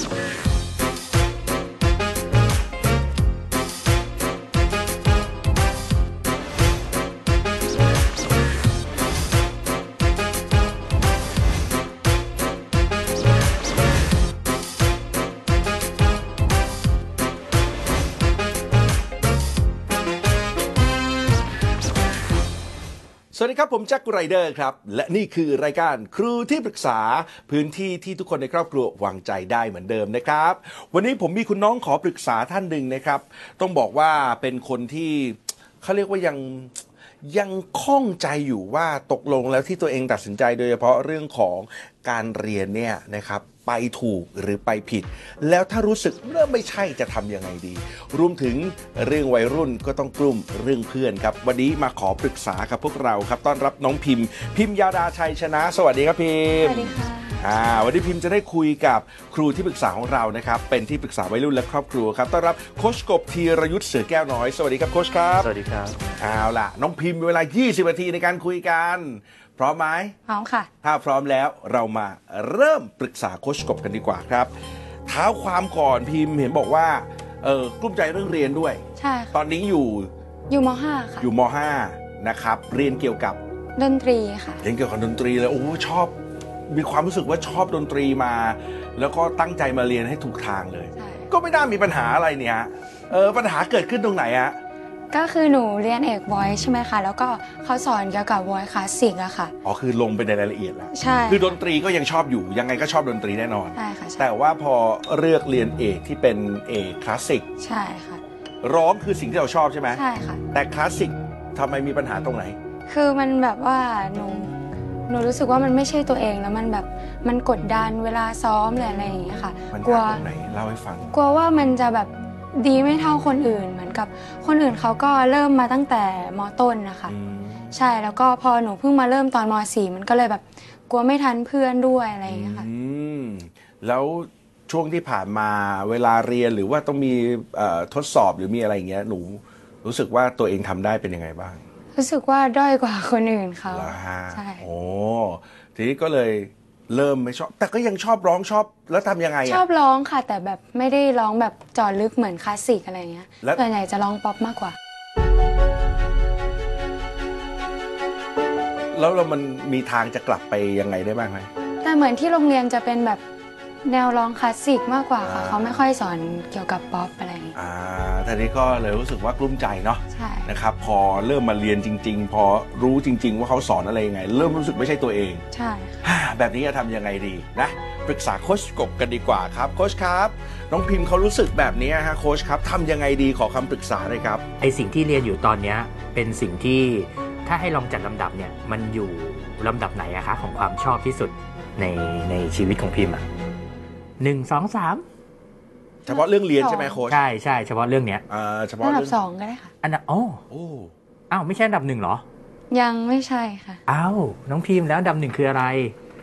ส วัสดีครับ ผมแจ็คไรเดอร์ครับ และนี่คือรายการครูที่ปรึกษาพื้นที่ที่ทุกคนในครอบครัววางใจได้เหมือนเดิมนะครับ วันนี้ผมมีคุณน้องขอปรึกษาท่านหนึ่งนะครับ ต้องบอกว่าเป็นคนที่เขาเรียกว่ายัง ยังข้องใจอยู่ว่าตกลงแล้วที่ตัวเองตัดสินใจโดยเฉพาะเรื่องของการเรียนเนี่ยนะครับไปถูกหรือไปผิด แล้วถ้ารู้สึกเริ่มไม่ใช่จะทำยังไงดี รวมถึงเรื่องวัยรุ่นก็ต้องกลุ่มเรื่องเพื่อนครับ วันนี้มาขอปรึกษากับพวกเราครับ ต้อนรับน้องพิมพ์ พิมพ์ยาดาชัยชนะ สวัสดีครับพิมพ์สวัสดีค่ะ อ่าวันนี้พิมพ์จะได้คุยกับครูที่ปรึกษาของเรานะครับ เป็นที่ปรึกษาวัยรุ่นและครอบครัวครับต้อนรับโคชกบธีรยุทธ์เสือแก้วน้อย สวัสดีครับโคชครับสวัสดีครับเอาล่ะ น้องพิมพ์มีเวลา 20 นาทีในการคุยกัน พร้อมไหมพร้อมค่ะ ถ้าพร้อมแล้วเรามาเริ่มปรึกษาโคชกบกันดีกว่าครับเท้าความก่อนพิมพ์เห็นบอกว่าเออกลุ้มใจเรื่องเรียนด้วยใช่ตค่ะอนนี้อยู่อยู่ม .5 ค่ะอยู่ม .5 นะครับเรียนเกี่ยวกับดนตรีค่ะเรียนเกี่ยวกับดนตรีเลยโอ้โหชอบ มีความรู้สึกว่าชอบดนตรีมา แล้วก็ตั้งใจมาเรียนให้ถูกทางเลยใช่ก็ไม่น่ามีปัญหาอะไรเนี่ยฮะเออปัญหาเกิดขึ้นตรงไหนฮะก็คือหนูเรียนเอกวอยใช่ไหมคะ แล้วก็เขาสอนเกี่ยวกับวอยคลาสสิกอะค่ะ อ๋อ คือลงไปในรายละเอียดแล้ว ใช่ คือดนตรีก็ยังชอบอยู่ ยังไงก็ชอบดนตรีแน่นอน ใช่ค่ะใช่แต่ว่าพอเลือกเรียนเอกที่เป็นเอกคลาสสิก ใช่ค่ะ ร้องคือสิ่งที่เราชอบใช่ไหมใช่ค่ะ แต่คลาสสิกทำไมมีปัญหาตรงไหน คือมันแบบว่าหนู หนูรู้สึกว่ามันไม่ใช่ตัวเองแล้วมันแบบมันกดดันเวลาซ้อมหรืออะไรอย่างเงี้ยค่ะ มันกลัว ยากตรงไหนเล่าให้ฟัง กลัวว่ามันจะแบบดีไม่เท่าคนอื่น เหมือนกับคนอื่นเขาก็เริ่มมาตั้งแต่มต้นนะคะอืมใช่แล้วก็พอหนูเพิ่งมาเริ่มตอนม .4 มันก็เลยแบบกลัวไม่ทันเพื่อนด้วยอะไรอย่างเงี้ยค่ะ อืมแล้วช่วงที่ผ่านมาเวลาเรียนหรือว่าต้องมีเอ่อทดสอบหรือมีอะไรอย่างเงี้ยหนูรู้สึกว่าตัวเองทำได้เป็นยังไงบ้าง รู้สึกว่าด้อยกว่าคนอื่นเขาเหรอฮะใช่โอ้ทีนี้ก็เลยเริ่มไม่ชอบ แต่ก็ยังชอบร้องชอบแล้วทำยังไงชออะบร้องค่ะ แต่แบบไม่ได้ร้องแบบเจอดลึกเหมือนคลาสสิกอะไรเงี้ยแล้ว ส่วนใหญ่จะร้องป๊อปมากกว่า แล้วเรามันมีทางจะกลับไปยังไงได้บ้างไหมแต่เหมือนที่โรงเรียนจะเป็นแบบ แนวร้องคลาสสิกมากกว่าค่ะ อ่า เขาไม่ค่อยสอนเกี่ยวกับป๊อปอะไรอย่างเงี้ยอ่าทีนี้ก็เลยรู้สึกว่ากลุ้มใจเนาะใช่ นะครับพอเริ่มมาเรียนจริง ๆ พอรู้จริง ๆ ว่าเขาสอนอะไรยังไง เริ่มรู้สึกไม่ใช่ตัวเอง ใช่ค่ะ ฮ่าแบบนี้จะทำยังไงดีนะ ปรึกษาโค้ชกบกันดีกว่าครับ โค้ชครับ น้องพิมพ์เขารู้สึกแบบนี้ฮะโค้ชครับทำยังไงดีขอคำปรึกษาเลยครับ ไอสิ่งที่เรียนอยู่ตอนเนี้ยเป็นสิ่งที่ถ้าให้ลองจัดลำดับเนี่ยมันอยู่ลำดับไหนอะคะของความชอบที่สุดในในชีวิตของพิมพ์อะ หนึ่งสองสามเฉพาะเรื่องเรียนใช่ไหมโค้ชใช่ใช่เฉพาะเรื่องเนี้ยอ่าเฉพาะระดับเรื่องสองก็ได้ค่ะอันดับอ๋อโอ้อ้าวไม่ใช่อันดับหนึ่งเหรอ ยังไม่ใช่ค่ะอ้าวน้องพิมพ์แล้วอันดับหนึ่งคืออะไร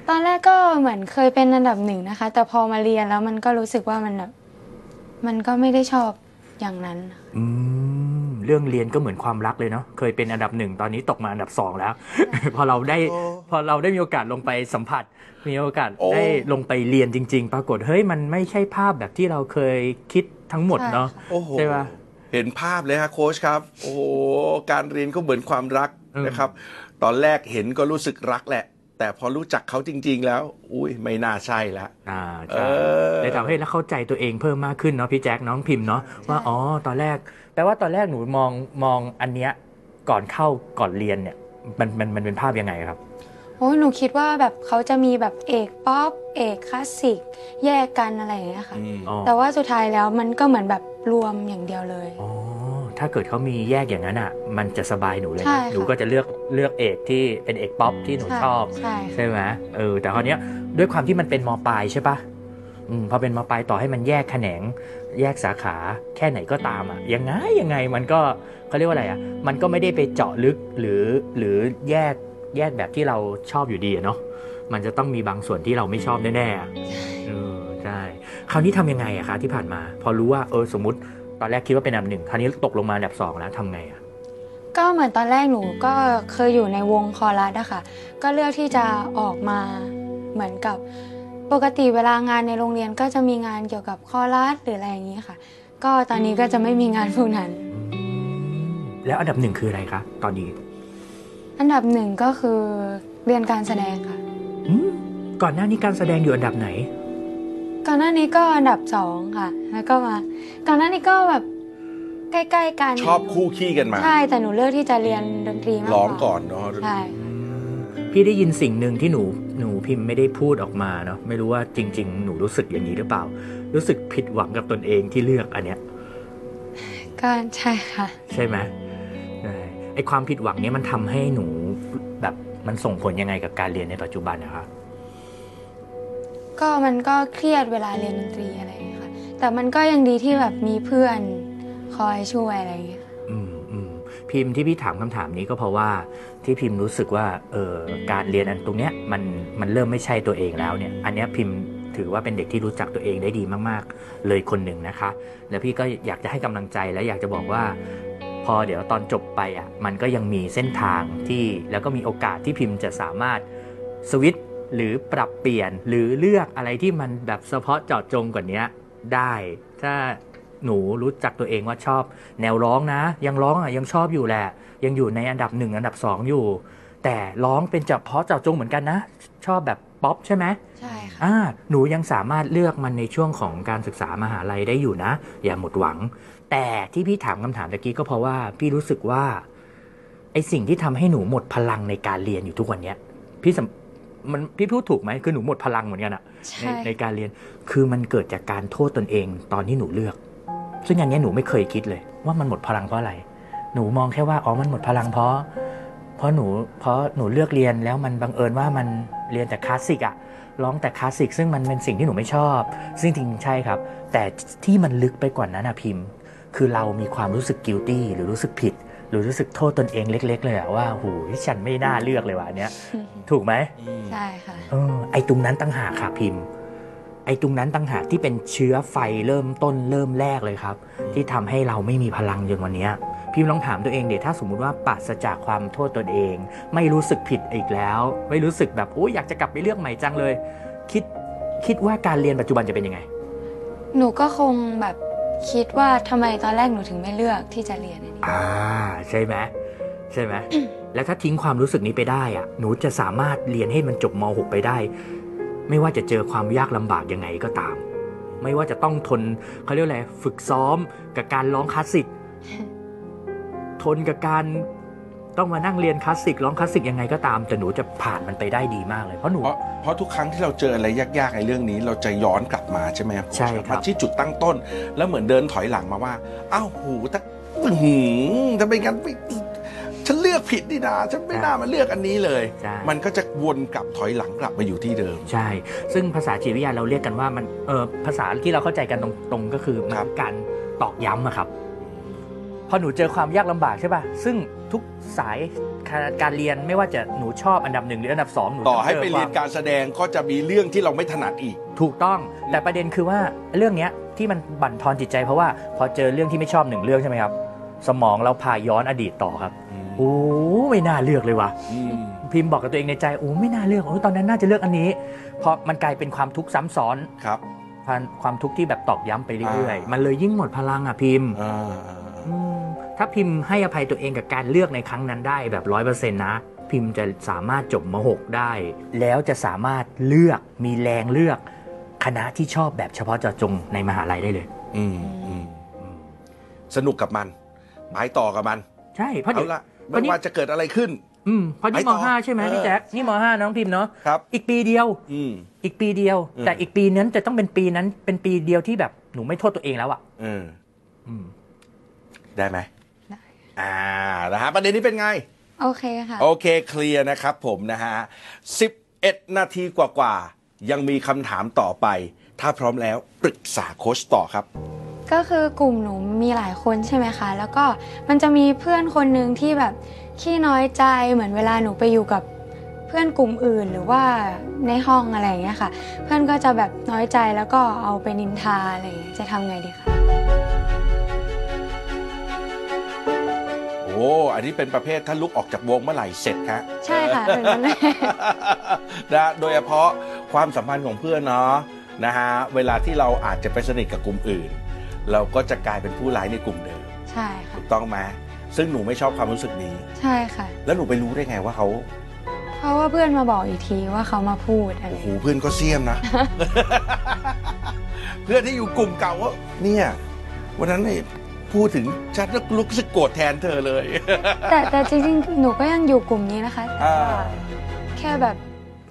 ตอนแรกก็เหมือนเคยเป็นอันดับหนึ่งนะคะ แต่พอมาเรียนแล้วมันก็รู้สึกว่ามันแบบมันก็ไม่ได้ชอบอย่างนั้น อืม เรื่องเรียนก็เหมือนความรักเลยเนาะเคยเป็นอันดับหนึ่งตอนนี้ตกมาอันดับสองแล้ว พอเราได้โอ้พอเราได้มีโอกาสลงไปสัมผัส มีโอกาสโอ้ได้ลงไปเรียนจริง ๆ ปรากฏเฮ้ยมันไม่ใช่ภาพแบบที่เราเคยคิดทั้งหมดเนาะโอ้โหใช่ปะเห็นภาพเลยฮะโค้ชครับ โอ้โหการเรียนก็เหมือนความรักอืมนะครับ ตอนแรกเห็นก็รู้สึกรักแหละ แต่พอรู้จักเขาจริง ๆ แล้ว อุ้ยไม่น่าใช่ละอ่าเอใช่อเลยทำให้เราเข้าใจตัวเองเพิ่มมากขึ้นเนาะพี่แจ็คน้องพิมพ์เนาะว่าอ๋อตอนแรกแป ลว่าตอนแรกหนูมองมองอันเนี้ยก่อนเข้าก่อนเรียนเนี่ยมันมันมันเป็นภาพยังไงครับโอ้ยหนูคิดว่าแบบเขาจะมีแบบเอกป๊อปเอกคลาสสิกแยกกันอะไรอย่างเงี้ยค่ะอืมอ๋อแต่ว่าสุดท้ายแล้วมันก็เหมือนแบบรวมอย่างเดียวเลยอ๋อถ้าเกิดเขามีแยกอย่างนั้นอะ มันจะสบายหนูเลยใช่นะค่ะหนูก็จะเลือกเลือกเอกที่เป็นเอกป๊อปที่หนูใช่ชอบใช่ใช่ไหมเออแต่คราวเนี้ยด้วยความที่มันเป็นมปลายใช่ปะ อืมพอเป็นมปลายต่อให้มันแยกแขนง แยกสาขาแค่ไหนก็ตามอะยังไงยังไงมันก็เขาเรียกว่าอะไรอะมันก็ไม่ได้ไปเจาะลึกหรือหรือแยกแยกแบบที่เราชอบอยู่ดีอะเนาะมันจะต้องมีบางส่วนที่เราไม่ชอบแน่ๆอะเออใช่คราวนี้ทำยังไงอะคะที่ผ่านมา พอรู้ว่าเออสมมติตอนแรกคิดว่าเป็นอันดับหนึ่งคราวนี้ตกลงมาอันดับสองแล้วทำไงอะก็เหมือนตอนแรกหนูก็เคยอยู่ในวงคอรัสอะค่ะ ก็เลือกที่จะออกมาเหมือนกับ ปกติเวลางานในโรงเรียนก็จะมีงานเกี่ยวกับคอรัสหรืออะไรอย่างนี้ค่ะ ก็ตอนนี้ก็จะไม่มีงานพวกนั้น แล้วอันดับหนึ่งคืออะไรคะตอนนี้ อันดับหนึ่งก็คือเรียนการแสดงค่ะอืมก่อนหน้านี้การแสดงอยู่อันดับไหน ก่อนหน้านี้ก็อันดับสองค่ะ แล้วก็มาก่อนหน้านี้ก็แบบใกล้ๆกันชอบคู่ขี้กันมา ใช่แต่หนูเลือกที่จะเรียนดนตรีมากกว่าร้องก่อนเนาะใช่พี่ได้ยินสิ่งหนึ่งที่หนูหนู พิมพ์ไม่ได้พูดออกมาเนาะไม่รู้ว่าจริง ๆ หนูรู้สึกอย่างนี้หรือเปล่า รู้สึกผิดหวังกับตนเองที่เลือกอันเนี้ยก็ใช่ค่ะ ใช่ไหมใช่ไอความผิดหวังเนี้ยมันทำให้หนูแบบมันส่งผลยังไงกับการเรียนในปัจจุบันนะคะก็มันก็เครียดเวลาเรียนดนตรีอะไรอย่างเงี้ยค่ะ แต่มันก็ยังดีที่แบบมีเพื่อนคอยช่วยอะไรอย่างเงี้ยค่ะอืมอืม พิมพ์ที่พี่ถามคำถามนี้ก็เพราะว่าที่พิมพ์รู้สึกว่าเออการเรียนอันตรงเนี้ยมันมันเริ่มไม่ใช่ตัวเองแล้วเนี่ยอันเนี้ยพิมพ์ถือว่าเป็นเด็กที่รู้จักตัวเองได้ดีมาก ๆ เลยคนหนึ่งนะคะ แล้วพี่ก็อยากจะให้กำลังใจและอยากจะบอกว่า พอเดี๋ยวตอนจบไปอะมันก็ยังมีเส้นทางที่แล้วก็มีโอกาสที่พิมพ์จะสามารถสวิตช์หรือปรับเปลี่ยนหรือเลือกอะไรที่มันแบบเฉพาะเจาะจงกว่านี้ได้ ถ้า หนูรู้จักตัวเองว่าชอบ แนวร้องนะ ยังร้องอะยังชอบอยู่แหละ ยังอยู่ในอันดับหนึ่งอันดับสองอยู่ แต่ร้องเป็นเฉพาะเจาะจงเหมือนกันนะ ชอบแบบป๊อปใช่ไหมใช่ค่ะอ่าหนูยังสามารถเลือกมันในช่วงของการศึกษามหาลัยได้อยู่นะ อย่าหมดหวัง แต่ที่พี่ถามคำถามตะกี้ก็เพราะว่าพี่รู้สึกว่าไอสิ่งที่ทำให้หนูหมดพลังในการเรียนอยู่ทุกวันเนี้ยพี่สำมันพี่พูดถูกไหมคือหนูหมดพลังเหมือนกันอะในใช่ในการเรียนคือมันเกิดจากการโทษตนเองตอนที่หนูเลือก ซึ่งอันเนี้ยหนูไม่เคยคิดเลย ว่ามันหมดพลังเพราะอะไร หนูมองแค่ว่าอ๋อมันหมดพลังเพราะ เพราะหนูเพราะหนูเลือกเรียนแล้วมันบังเอิญว่ามันเรียนแต่คลาสสิกอะร้องแต่คลาสสิกซึ่งมันเป็นสิ่งที่หนูไม่ชอบ ซึ่งจริงๆใช่ครับ แต่ที่มันลึกไปกว่านั้นอะพิมพ์ คือเรามีความรู้สึก guilty หรือรู้สึกผิด หรือรู้สึกโทษตนเองเล็ก ๆ เลยอะว่าหูยฉันไม่น่าเลือกเลยว่ะอันเนี้ยถูกไหมใช่ค่ะเออไอ้ตรงนั้นตั้งหากค่ะพิมพ์ไอ้ตรงนั้นตั้งหากที่เป็นเชื้อไฟเริ่มต้นเริ่มแรกเลยครับ ที่ทำให้เราไม่มีพลังจนวันเนี้ยพิมพ์ลองถามตัวเองเดี๋ยวถ้าสมมุติว่าปราศจากความโทษตนเอง ไม่รู้สึกผิดอีกแล้ว ไม่รู้สึกแบบโอ้ยอยากจะกลับไปเลือกใหม่จังเลย คิดคิดว่าการเรียนปัจจุบันจะเป็นยังไง หนูก็คงแบบคิดว่าทำไมตอนแรกหนูถึงไม่เลือกที่จะเรียนอันนี้อ่าใช่ไหมใช่ไหมแล้วถ้าทิ้งความรู้สึกนี้ไปได้อะหนูจะสามารถเรียนให้มันจบม .6 ไปได้ ไม่ว่าจะเจอความยากลำบากยังไงก็ตาม ไม่ว่าจะต้องทนเขาเรียกอะไรฝึกซ้อมกับการร้องคลาสสิก ทนกับการต้องมานั่งเรียนคลาสสิกร้องคลาสสิกยังไงก็ตาม แต่หนูจะผ่านมันไปได้ดีมากเลยเพราะหนูเพราะเพราะทุกครั้งที่เราเจออะไรยากๆในเรื่องนี้ เราจะย้อนกลับมาใช่ไหมครับใช่ครับมาที่จุดตั้งต้น แล้วเหมือนเดินถอยหลังมาว่า อ้าวหูถ้าอื้อหือถ้าเป็นกันไม่ ฉันเลือกผิดนี่นาฉันไม่น่ามาเลือกอันนี้เลย ใช่ มันก็จะวนกลับถอยหลังกลับมาอยู่ที่เดิม ใช่ ซึ่งภาษาจิตวิทยาเราเรียกกันว่ามันเออภาษาที่เราเข้าใจกันตรงๆก็คือมันครับคือการตอกย้ำอะครับ พอหนูเจอความยากลำบากใช่ป่ะ ซึ่งทุกสายการเรียนไม่ว่าจะหนูชอบอันดับหนึ่งหรืออันดับสองหนูต่อให้จไปจเรียนควมการแสดงก็จะมีเรื่องที่เราไม่ถนัดอีก ถูกต้อง แต่ประเด็นคือว่าเรื่องเนี้ยที่มันบั่นทอนจิตใจเพราะว่าพอเจอเรื่องที่ไม่ชอบหนึ่งเรื่องใช่ไหมครับ สมองเราพาย้อนอดีตต่อครับ โอ้ไม่น่าเลือกเลยว่ะอืมพิมพ์บอกกับตัวเองในใจโอ้ไม่น่าเลือกโอ้ตอนนั้นน่าจะเลือกอันนี้ เพราะมันกลายเป็นความทุกข์ซ้ำซ้อนครับความความทุกข์ที่แบบตอกย้ำไปเรื่อยอ่าๆมัมันเลยยิ่งหมดพลังอะพิมพ์อ่าอืมถ้าพิมพ์ให้อภัยตัวเองกับการเลือกในครั้งนั้นได้แบบร้อยเปอร์เซ็นต์นะพิมพ์จะสามารถจบมหกได้ แล้วจะสามารถเลือกมีแรงเลือกคณะที่ชอบแบบเฉพาะเจาะจงในมหาลัยได้เลย อืมอืมสนุกกับมันไปต่อกับมัน ใช่เพราะเอาเดี๋ยวละ ไม่ว่าจะเกิดอะไรขึ้น อืมเพราะนี่ไปมต่อห้าใช่ไหมเออพี่แจ๊คนี่มห้าน้องพิมพ์เนาะครับอีกปีเดียวอืมอีกปีเดียวอืมแต่อีกปีนั้นจะต้องเป็นปีนั้น เป็นปีเดียวที่แบบหนูไม่โทษตัวเองแล้วอะเอออืมได้ไหมได้อ่านะฮะประเด็นนี้เป็นไง โอเคค่ะ โอเคเคลียร์นะครับผมนะฮะ11นาทีกว่าๆยังมีคำถามต่อไป ถ้าพร้อมแล้วปรึกษาโค้ชต่อครับ ก็คือกลุ่มหนูมีหลายคนใช่ไหมคะ แล้วก็มันจะมีเพื่อนคนหนึ่งที่แบบขี้น้อยใจเหมือนเวลาหนูไปอยู่กับเพื่อนกลุ่มอื่นหรือว่าในห้องอะไรอย่างเงี้ยค่ะ เพื่อนก็จะแบบน้อยใจแล้วก็เอาไปนินทาอะไรอย่างเงี้ยจะทำไงดีคะโอ้อันนี้เป็นประเภทถ้าลุกออกจากวงเมื่อไหร่เสร็จครับใช่ค่ะแบบนั้น นะโดยเฉพาะความสัมพันธ์ของเพื่อนเนาะนะฮะเวลาที่เราอาจจะไปสนิทกับกลุ่มอื่น เราก็จะกลายเป็นผู้ร้ายในกลุ่มเดิมใช่ค่ะถูกต้องไหมซึ่งหนูไม่ชอบความรู้สึกนี้ ใช่ค่ะ แล้วหนูไปรู้ได้ไงว่าเขาเพราะว่าเพื่อนมาบอกอีกทีว่าเขามาพูดอะไรโอ้โหเพื่อนก็เสียมนะ เพื่อนที่อยู่กลุ่มเก่าว่าเนี่ยวันนั้นเนี่ยพูดถึงชัดแล้วรู้สึกโกรธแทนเธอเลย แต่แต่จริงๆ หนูก็ยังอยู่กลุ่มนี้นะคะแต่อ่าว่า แค่แบบ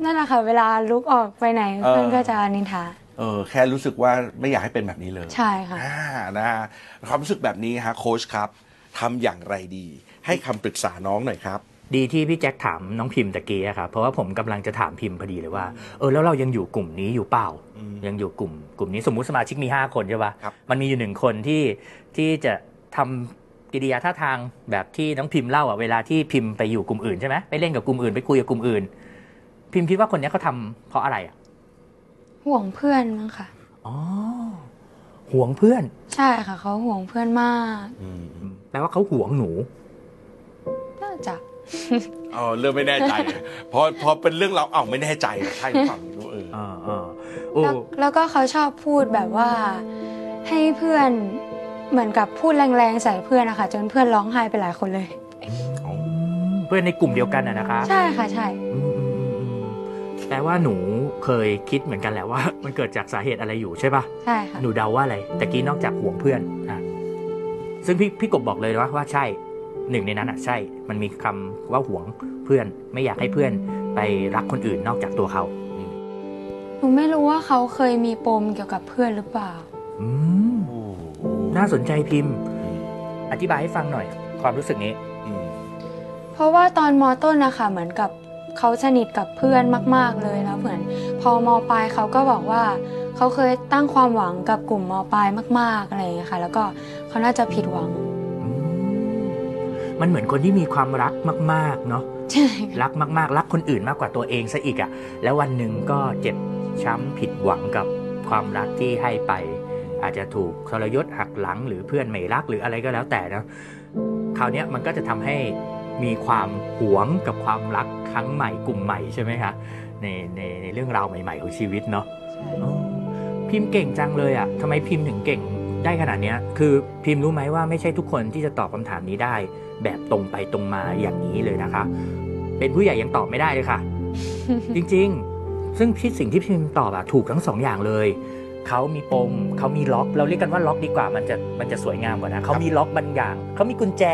นั่นแหละค่ะ เวลาลุกออกไปไหนเออเพื่อนก็จะนินทา เออแค่รู้สึกว่าไม่อยากให้เป็นแบบนี้เลยใช่ค่ะอ่านะฮะความรู้สึกแบบนี้ฮะโค้ชครับทำอย่างไรดี ให้คำปรึกษาน้องหน่อยครับ ดีที่พี่แจ็คถามน้องพิมพ์ตะกี้อะครับเพราะว่าผมกำลังจะถามพิมพ์พอดีเลยว่าเออแล้วเรายังอยู่กลุ่มนี้อยู่เปล่า อืมยังอยู่กลุ่ม กลุ่มนี้สมมุติสมาชิกมี 5 คนใช่ปะครับ มันมีอยู่หนึ่งคนที่ที่จะทำกิริยาท่าทางแบบที่น้องพิมพ์เล่าอะเวลาที่พิมพ์ไปอยู่กลุ่มอื่นใช่ไหมไปเล่นกับกลุ่มอื่นไปคุยกับกลุ่มอื่น พิมพ์คิดว่าคนเนี้ยเขาทำเพราะอะไรอะ ห่วงเพื่อนมั้งค่ะ อ๋อ ห่วงเพื่อน ใช่ค่ะ เขาห่วงเพื่อนมากอืมแปลว่าเขาห่วงหนู น่าจะอ๋อเริ่มไม่แน่ใจ พอพอเป็นเรื่องเราเอ้าไม่แน่ใจใช่หรือเปล่าไม่รู้เอออ่าอ่าโอ้แล้วแล้วก็เขาชอบพูดแบบว่า ให้เพื่อนเหมือนกับพูดแรงๆใส่เพื่อนนะคะจนเพื่อนร้องไห้ไปหลายคนเลยอ๋อเพื่อนในกลุ่มเดียวกันอะนะคะ ใช่ค่ะใช่ อืมอืมอืมอืม แปลว่าหนูเคยคิดเหมือนกันแหละว่า มันเกิดจากสาเหตุอะไรอยู่ใช่ปะใช่ค่ะหนูเดาว่าอะไรตะกี้นอกจากห่วงเพื่อนอะซึ่งพี่พี่กบบอกเลยว่าว่าใช่หนึ่งในนั้นอะใช่ มันมีคำว่าห่วงเพื่อนไม่อยากให้เพื่อนไปรักคนอื่นนอกจากตัวเขาหนูไม่รู้ว่าเขาเคยมีปมเกี่ยวกับเพื่อนหรือเปล่าอืมโอ้โหน่าสนใจพิมพ์อืมอธิบายให้ฟังหน่อย ความรู้สึกนี้อืมเพราะว่าตอนมอต้นนะคะเหมือนกับ เขาสนิทกับเพื่อนมาก ๆเลยแล้วเหมือนพอมอปลายเขาก็บอกว่า เขาเคยตั้งความหวังกับกลุ่มมอปลายมาก ๆอะไรอย่างเงี้ยค่ะ แล้วก็เขาน่าจะผิดหวังอืมมันเหมือนคนที่มีความรักมาก ๆ เนาะใช่ค่ะรักมากๆ รักคนอื่นมากกว่าตัวเองซะอีกอะ่ะ แล้ววันหนึ่งก็เจ็บช้ำผิดหวังกับความรักที่ให้ไป อาจจะถูกทรยศหักหลังหรือเพื่อนไม่รักหรืออะไรก็แล้วแต่นะคราวเนี้ยมันก็จะทำให้ มีความหวงกับความรักครั้งใหม่กลุ่มใหม่ใช่ไหมคะในในในเรื่องราวใหม่ ๆ ของชีวิตเนาะอ๋อพิมพ์เก่งจังเลยอะ่ะทำไมพิมพ์ถึงเก่งได้ขนาดเนี้ยคือพิมพ์รู้ไหมว่าไม่ใช่ทุกคนที่จะตอบคำถามนี้ได้ แบบตรงไปตรงมาอย่างนี้เลยนะคะ เป็นผู้ใหญ่ยังตอบไม่ได้เลยค่ะ จริง ๆ ซึ่งพี่สิ่งที่พิมพ์ตอบอะถูกทั้งสองอย่างเลย เขามีปมเขามีล็อก เราเรียกกันว่าล็อกดีกว่ามันจะมันจะสวยงามกว่านะเขามีล็อกบางอย่างเขามีกุญแจ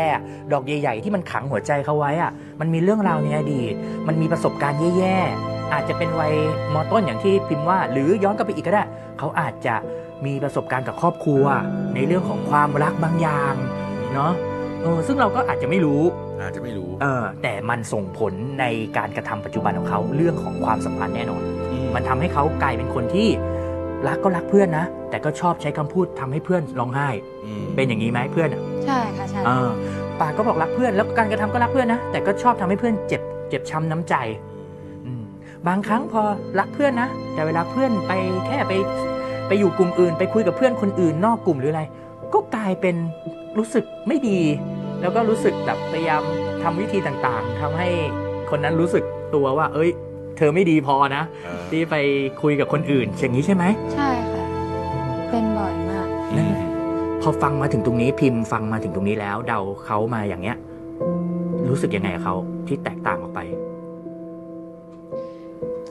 ดอกใหญ่ ๆ ที่มันขังหัวใจเขาไว้อะมันมีเรื่องราวในอดีต มันมีประสบการณ์แย่ๆอาจจะเป็นวัยมอต้นอย่างที่พิมพ์ว่า หรือย้อนกลับไปอีกก็ได้เขาอาจจะมีประสบการณ์กับครอบครัว ในเรื่องของความรักบางอย่างเนาะเออซึ่งเราก็อาจจะไม่รู้อาจจะไม่รู้เออแต่มันส่งผลในการกระทำปัจจุบันของเขาเรื่องของความสัมพันธ์แน่นอน มันทำให้เขากลายเป็นคนที่ รักก็รักเพื่อนนะ แต่ก็ชอบใช้คำพูดทำให้เพื่อนร้องไห้อืมเป็นอย่างนี้ไหมเพื่อนอะใช่ค่ะใช่เออปากก็บอกรักเพื่อนแล้วการกระทำก็รักเพื่อนนะ แต่ก็ชอบทำให้เพื่อนเจ็บเจ็บช้ำน้ำใจอืมบางครั้งพอรักเพื่อนนะ แต่เวลาเพื่อนไปแค่ไปไปอยู่กลุ่มอื่น ไปคุยกับเพื่อนคนอื่นนอกกลุ่มหรืออะไร ก็กลายเป็นรู้สึกไม่ดี แล้วก็รู้สึกแบบพยายามทำวิธีต่างๆทำให้คนนั้นรู้สึกตัวว่า เอ้ย เธอไม่ดีพอนะ เออ ที่ไปคุยกับคนอื่นอย่างนี้ใช่ไหมใช่ค่ะ เป็นบ่อยมากอืมพอฟังมาถึงตรงนี้พิมพ์ฟังมาถึงตรงนี้แล้ว เดาเขามาอย่างเนี้ย รู้สึกยังไงกับเขาที่แตกต่างออกไป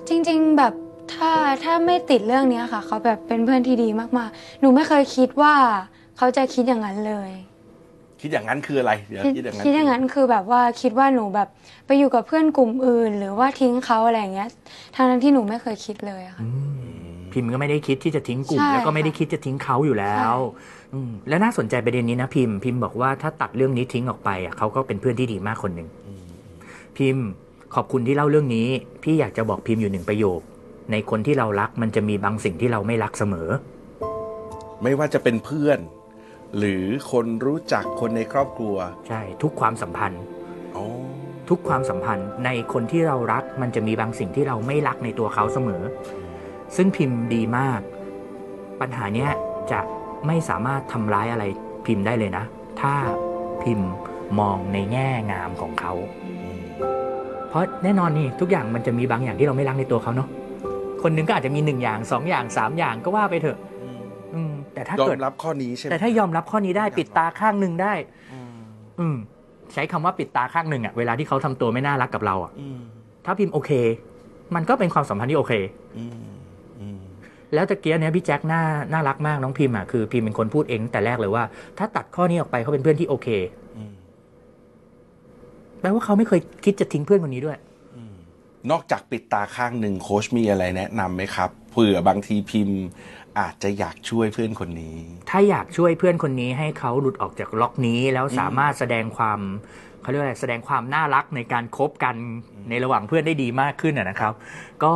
จริงๆ แบบถ้าถ้าไม่ติดเรื่องเนี้ยค่ะ เขาแบบเป็นเพื่อนที่ดีมากๆ หนูไม่เคยคิดว่าเขาจะคิดอย่างนั้นเลย คิดอย่างนั้นคืออะไรเดี๋ยวคิดคิดอย่างนั้นคิดอย่างนั้นคือแบบว่าคิดว่าหนูแบบไปอยู่กับเพื่อนกลุ่มอื่น หรือว่าทิ้งเขาอะไรอย่างเงี้ยทางนั้นที่หนูไม่เคยคิดเลยอะค่ะอืมพิมพ์ก็ไม่ได้คิดที่จะทิ้งกลุ่มใช่แล้วก็ไม่ได้ค่ะคิดจะทิ้งเขาอยู่แล้วอืมแล้วน่าสนใจประเด็นนี้นะพิมพ์พิมพ์บอกว่าถ้าตัดเรื่องนี้ทิ้งออกไปอะเขาก็เป็นเพื่อนที่ดีมากคนหนึ่งอืมพิมพ์ขอบคุณที่เล่าเรื่องนี้ พี่อยากจะบอกพิมพ์อยู่หนึ่งประโยค ในคนที่เรารักมันจะมีบางสิ่งที่เราไม่รักเสมอ ไม่ว่าจะเป็นเพื่อน หรือคนรู้จักคนในครอบครัว ใช่ทุกความสัมพันธ์อ๋อทุกความสัมพันธ์ในคนที่เรารักมันจะมีบางสิ่งที่เราไม่รักในตัวเขาเสมอ ซึ่งพิมพ์ดีมาก ปัญหาเนี้ยจะไม่สามารถทำร้ายอะไรพิมพ์ได้เลยนะ ถ้าพิมพ์มองในแง่งามของเขาอืมเพราะแน่นอนนี่ทุกอย่างมันจะมีบางอย่างที่เราไม่รักในตัวเขาเนาะคนหนึงก็อาจจะมีหนึ่งอย่างสองอย่างสามอย่างก็ว่าไปเถอะอืม แต่ถ้ายอเกิดมรับข้อนี้ใช่ไหมแต่ถ้ายอมรับข้อนี้ได้ปิดตาข้างหนึ่งได้ อืมอืม ใช้คำว่าปิดตาข้างหนึ่งอะเวลาที่เขาทำตัวไม่น่ารักกับเราอะอืมถ้าพิมพ์โอเค มันก็เป็นความสัมพันธ์ที่โอเค อืมอืมแล้วตะเกียเนี้ยพี่แจ็คน่าน่ารักมากน้องพิมพ์อะคือพิมพ์เป็นคนพูดเองตั้งแต่แรกเลยว่า ถ้าตัดข้อนี้ออกไปเขาเป็นเพื่อนที่โอเคอืมแปลว่าเขาไม่เคยคิดจะทิ้งเพื่อนคนนี้ด้วย นอกจากปิดตาข้างหนึ่งโค้ชมีอะไรแนะนำไหมครับเผื่อบางทีพิมพ์ อาจจะอยากช่วยเพื่อนคนนี้ ถ้าอยากช่วยเพื่อนคนนี้ให้เขาหลุดออกจากล็อกนี้ แล้วสามารถแสดงความเขาเรียกว่าอะไรแสดงความน่ารักในการคบกันในระหว่างเพื่อนได้ดีมากขึ้นอะนะครับ ก็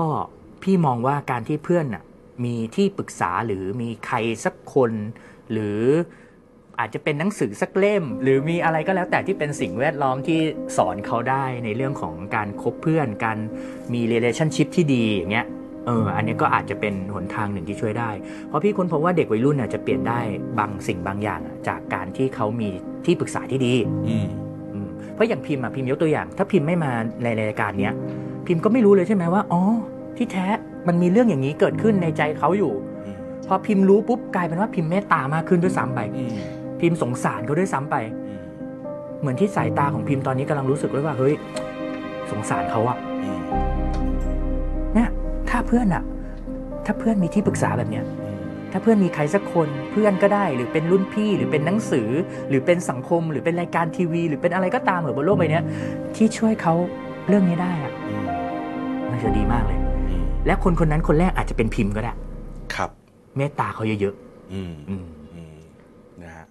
พี่มองว่าการที่เพื่อนน่ะมีที่ปรึกษาหรือมีใครสักคน หรืออาจจะเป็นหนังสือสักเล่ม หรือมีอะไรก็แล้วแต่ที่เป็นสิ่งแวดล้อมที่สอนเขาได้ในเรื่องของการคบเพื่อน การมี relationship ที่ดีอย่างเงี้ย เอออันนี้ก็อาจจะเป็นหนทางหนึ่งที่ช่วยได้ เพราะพี่ค้นพบว่าเด็กวัยรุ่นน่ะจะเปลี่ยนได้บางสิ่งบางอย่างอะจากการที่เขามีที่ปรึกษาที่ดีอืมอืมเพราะอย่างพิมพ์อะพิมพ์ยกตัวอย่าง ถ้าพิมพ์ไม่มาในรายการเนี้ยพิมพ์ก็ไม่รู้เลยใช่ไหมว่าอ๋อที่แท้มันมีเรื่องอย่างนี้เกิดขึ้นในใจเขาอยู่อืมพอพิมพ์รู้ปุ๊บกลายเป็นว่าพิมพ์เมตตามากขึ้นด้วยซ้ำไปอืมพิมพ์สงสารเขาด้วยซ้ำไปอืมเหมือนที่สายตาของพิมพ์ตอนนี้กำลังรู้สึกเลยว่าเฮ้ยสงสารเขาอะอืมเนี่ย ถ้าเพื่อนอะถ้าเพื่อนมีที่ปรึกษาแบบเนี้ยอืมถ้าเพื่อนมีใครสักคนเพื่อนก็ได้ หรือเป็นรุ่นพี่หรือเป็นหนังสือ หรือเป็นสังคม หรือเป็นรายการทีวี หรือเป็นอะไรก็ตามเหอะบนโลกใบเนี้ยที่ช่วยเขาเรื่องนี้ได้อะอืมมันจะดีมากเลยอืมและคนคนนั้นคนแรกอาจจะเป็นพิมพ์ก็ได้ ครับ เมตตาเขาเยอะอืมๆอืมอืมนะฮะ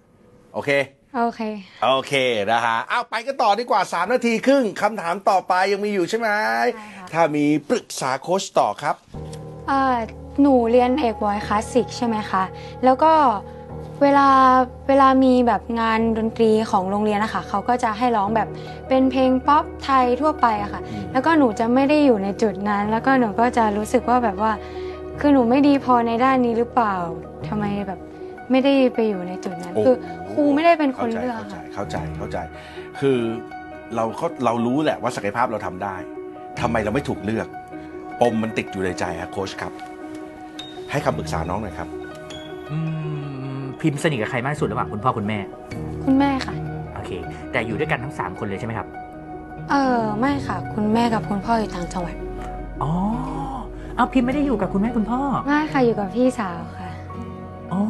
โอเค โอเค โอเคนะฮะเอาไปกันต่อดีกว่า 3 นาทีครึ่งคำถามต่อไปยังมีอยู่ใช่ไหมใช่ค่ะถ้ามีปรึกษาโค้ชต่อครับเอ่อหนูเรียนเอกวอยคลาสสิกใช่ไหมคะ แล้วก็เวลาเวลามีแบบงานดนตรีของโรงเรียนนะคะเขาก็จะให้ร้องแบบเป็นเพลงป๊อปไทยทั่วไปอะค่ะอืมแล้วก็หนูจะไม่ได้อยู่ในจุดนั้น แล้วก็หนูก็จะรู้สึกว่าแบบว่า คือหนูไม่ดีพอในด้านนี้หรือเปล่าทำไมแบบ ไม่ได้ไปอยู่ในจุดนั้นโอ้คือครูไม่ได้เป็นคนเข้าใจเลือกเข้าใจค่ะเข้าใจเข้าใจ คือเราเขาเรารู้แหละว่าศักยภาพเราทำได้ทำไมเราไม่ถูกเลือก ปมมันติดอยู่ในใจครับโค้ชครับ ให้คำปรึกษาน้องหน่อยครับอืมพิมพ์สนิทกับใครมากที่สุดระหว่างคุณพ่อคุณแม่ คุณแม่ค่ะ โอเค แต่อยู่ด้วยกันทั้งสามคนเลยใช่ไหมครับ เออไม่ค่ะ คุณแม่กับคุณพ่ออยู่ต่างจังหวัด อ๋อ เอาพิมพ์ไม่ได้อยู่กับคุณแม่คุณพ่อ ไม่ค่ะอยู่กับพี่สาวค่ะ อ๋อ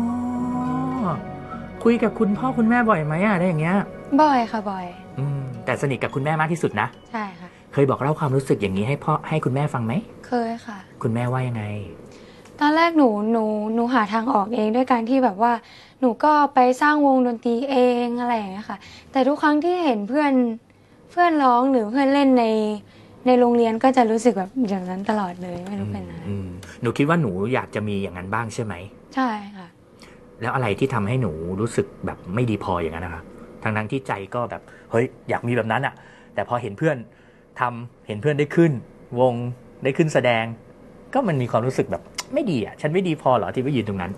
คุยกับคุณพ่อคุณแม่บ่อยไหมอะได้อย่างเงี้ยบ่อยค่ะบ่อย อืมแต่สนิทกับคุณแม่มากที่สุดนะ ใช่ค่ะ เคยบอกเล่าความรู้สึกอย่างนี้ให้พ่อให้คุณแม่ฟังไหม เคยค่ะ คุณแม่ว่ายังไง ตอนแรกหนูหนูหนูหาทางออกเองด้วยการที่แบบว่า หนูก็ไปสร้างวงดนตรีเองอะไรอย่างเงี้ยค่ะ แต่ทุกครั้งที่เห็นเพื่อนเพื่อนร้องหรือเพื่อนเล่นในในโรงเรียนก็จะรู้สึกแบบอย่างนั้นตลอดเลยไม่รู้เป็นอะไรอืมหนูคิดว่าหนูอยากจะมีอย่างนั้นบ้างใช่ไหม ใช่ค่ะ แล้วอะไรที่ทำให้หนูรู้สึกแบบไม่ดีพออย่างนั้นนะคะทั้งนั้นที่ใจก็แบบเฮ้ยอยากมีแบบนั้นอะแต่พอเห็นเพื่อนทำเห็นเพื่อนได้ขึ้น วงได้ขึ้นแสดง ก็มันมีความรู้สึกแบบไม่ดีอะฉันไม่ดีพอเหรอที่ไปยืนตรงนั้น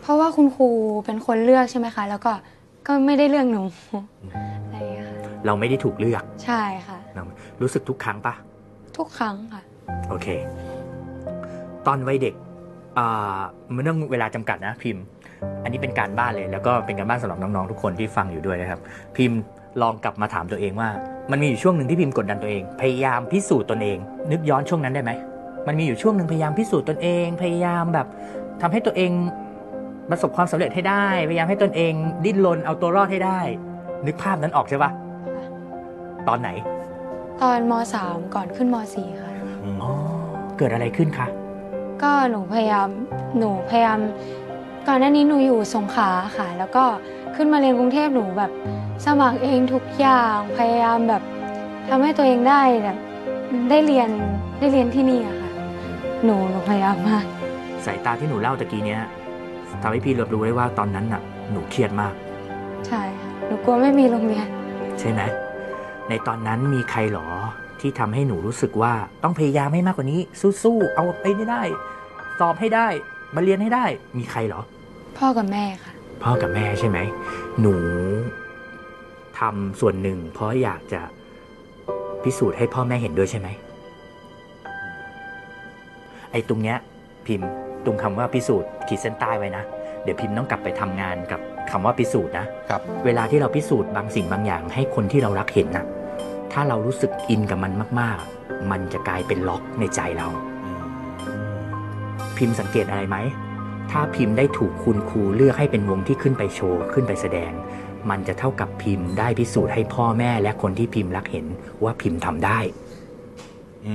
เพราะว่าคุณครูเป็นคนเลือกใช่ไหมคะ แล้วก็ก็ไม่ได้เลือกหนูอะไรอย่างเงี้ยค่ะเราไม่ได้ถูกเลือกใช่ค่ะเรารู้สึกทุกครั้งปะทุกครั้งค่ะ โอเค ตอนวัยเด็กอ่ามันเรื่องเวลาจำกัดนะพิมพ์ อันนี้เป็นการบ้านเลย แล้วก็เป็นการบ้านสำหรับน้องๆทุกคนที่ฟังอยู่ด้วยนะครับ พิมพ์ลองกลับมาถามตัวเองว่า มันมีอยู่ช่วงหนึ่งที่พิมพ์กดดันตัวเอง พยายามพิสูจน์ตนเอง นึกย้อนช่วงนั้นได้ไหมมันมีอยู่ช่วงหนึ่งพยายามพิสูจน์ตนเอง พยายามแบบทำให้ตัวเองประสบความสำเร็จให้ได้ พยายามให้ตนเอง ดิ้นรนเอาตัวรอดให้ได้ นึกภาพนั้นออกใช่ปะตอนไหน ตอนมสามก่อนขึ้นมสี่ค่ะอ๋อเกิดอะไรขึ้นคะก็หนูพยายามหนูพยายาม ก่อนหน้านี้หนูอยู่สงขลาค่ะ แล้วก็ขึ้นมาเรียนกรุงเทพหนูแบบ สมัครเองทุกอย่างพยายามแบบทำให้ตัวเองได้แบบได้เรียนได้เรียนที่นี่อะค่ะ หนูหนูพยายามมากสายตาที่หนูเล่าตะกี้เนี้ยทำให้พี่รับรู้ได้ว่าตอนนั้นน่ะ หนูเครียดมาก ใช่ค่ะหนูกลัวไม่มีโรงเรียนใช่ไหมในตอนนั้นมีใครหรอที่ทำให้หนูรู้สึกว่าต้องพยายามให้มากกว่านี้ สู้ๆเอาไปให้ได้ สอบให้ได้ มาเรียนให้ได้ มีใครเหรอ พ่อกับแม่ค่ะ พ่อกับแม่ใช่ไหม หนูทำส่วนหนึ่ง เพราะอยากจะพิสูจน์ให้พ่อแม่เห็นด้วยใช่ไหม ไอ้ตรงเนี้ย พิมพ์ตรงคำว่าพิสูจน์ขีดเส้นใต้ไว้นะ เดี๋ยวพิมพ์ต้องกลับไปทำงานกับคำว่าพิสูจน์นะ ครับ เวลาที่เราพิสูจน์บางสิ่งบางอย่างให้คนที่เรารักเห็นนะถ้าเรารู้สึกอินกับมันมาก ๆ มันจะกลายเป็นล็อกในใจเรา พิมพ์สังเกตอะไรไหม ถ้าพิมพ์ได้ถูกคุณครูเลือกให้เป็นวงที่ขึ้นไปโชว์ขึ้นไปแสดง มันจะเท่ากับพิมพ์ได้พิสูจน์ให้พ่อแม่และคนที่พิมพ์รักเห็นว่าพิมพ์ทำได้อื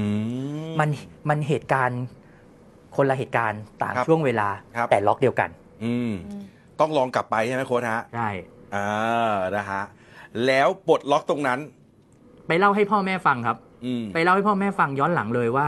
มมันมันเหตุการณ์คนละเหตุการณ์ต่างครับช่วงเวลาครับแต่ล็อกเดียวกัน อืมต้องลองกลับไปใช่ไหมโค้ชฮะใช่อ่านะฮะแล้วปลดล็อกตรงนั้น ไปเล่าให้พ่อแม่ฟังครับอืมไปเล่าให้พ่อแม่ฟังย้อนหลังเลยว่า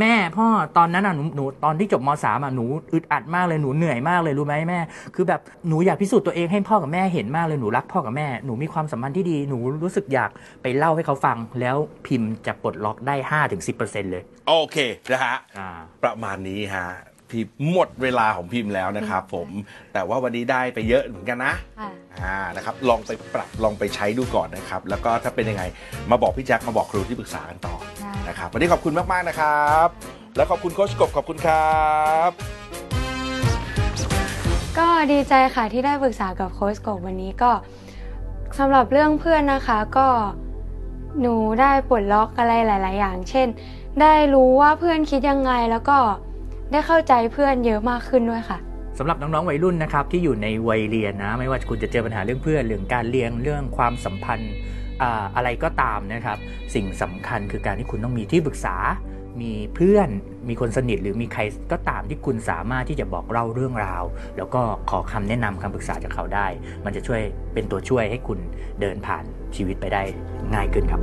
แม่พ่อตอนนั้นอะหนูหนูตอนที่จบมสามอะหนูอึดอัดมากเลยหนูเหนื่อยมากเลยรู้ไหมแม่ คือแบบหนูอยากพิสูจน์ตัวเองให้พ่อกับแม่เห็นมากเลยหนูรักพ่อกับแม่หนูมีความสัมพันธ์ที่ดีหนูรู้สึกอยากไปเล่าให้เขาฟัง แล้วพิมพ์จะปลดล็อกได้ห้าถึงสิบเปอร์เซ็นต์เลย โอเคนะฮะอ่าประมาณนี้ฮะ พิมพ์หมดเวลาของพิมพ์แล้วนะครับผม แต่ว่าวันนี้ได้ไปเยอะเหมือนกันนะค่ะ อ่านะครับลองไปปรับลองไปใช้ดูก่อนนะครับ แล้วก็ถ้าเป็นยังไงมาบอกพี่แจ็คมาบอกครูที่ปรึกษากันต่อได้ นะครับวันนี้ขอบคุณมากๆนะครับ แล้วขอบคุณโค้ชกบขอบคุณครับ ก็ดีใจค่ะที่ได้ปรึกษากับโค้ชกบวันนี้ก็สำหรับเรื่องเพื่อนนะคะก็หนูได้ปลดล็อกอะไรหลาย ๆ อย่าง เช่น ได้รู้ว่าเพื่อนคิดยังไงแล้วก็ ได้เข้าใจเพื่อนเยอะมากขึ้นด้วยค่ะสำหรับน้องๆวัยรุ่นนะครับที่อยู่ในวัยเรียนนะ ไม่ว่าคุณจะเจอปัญหาเรื่องเพื่อนเรื่องการเรียนเรื่องความสัมพันธ์อ่าอะไรก็ตามนะครับ สิ่งสำคัญคือการที่คุณต้องมีที่ปรึกษา มีเพื่อน มีคนสนิทหรือมีใครก็ตามที่คุณสามารถที่จะบอกเล่าเรื่องราว แล้วก็ขอคำแนะนำคำปรึกษาจากเขาได้ มันจะช่วยเป็นตัวช่วยให้คุณเดินผ่านชีวิตไปได้ง่ายขึ้นครับ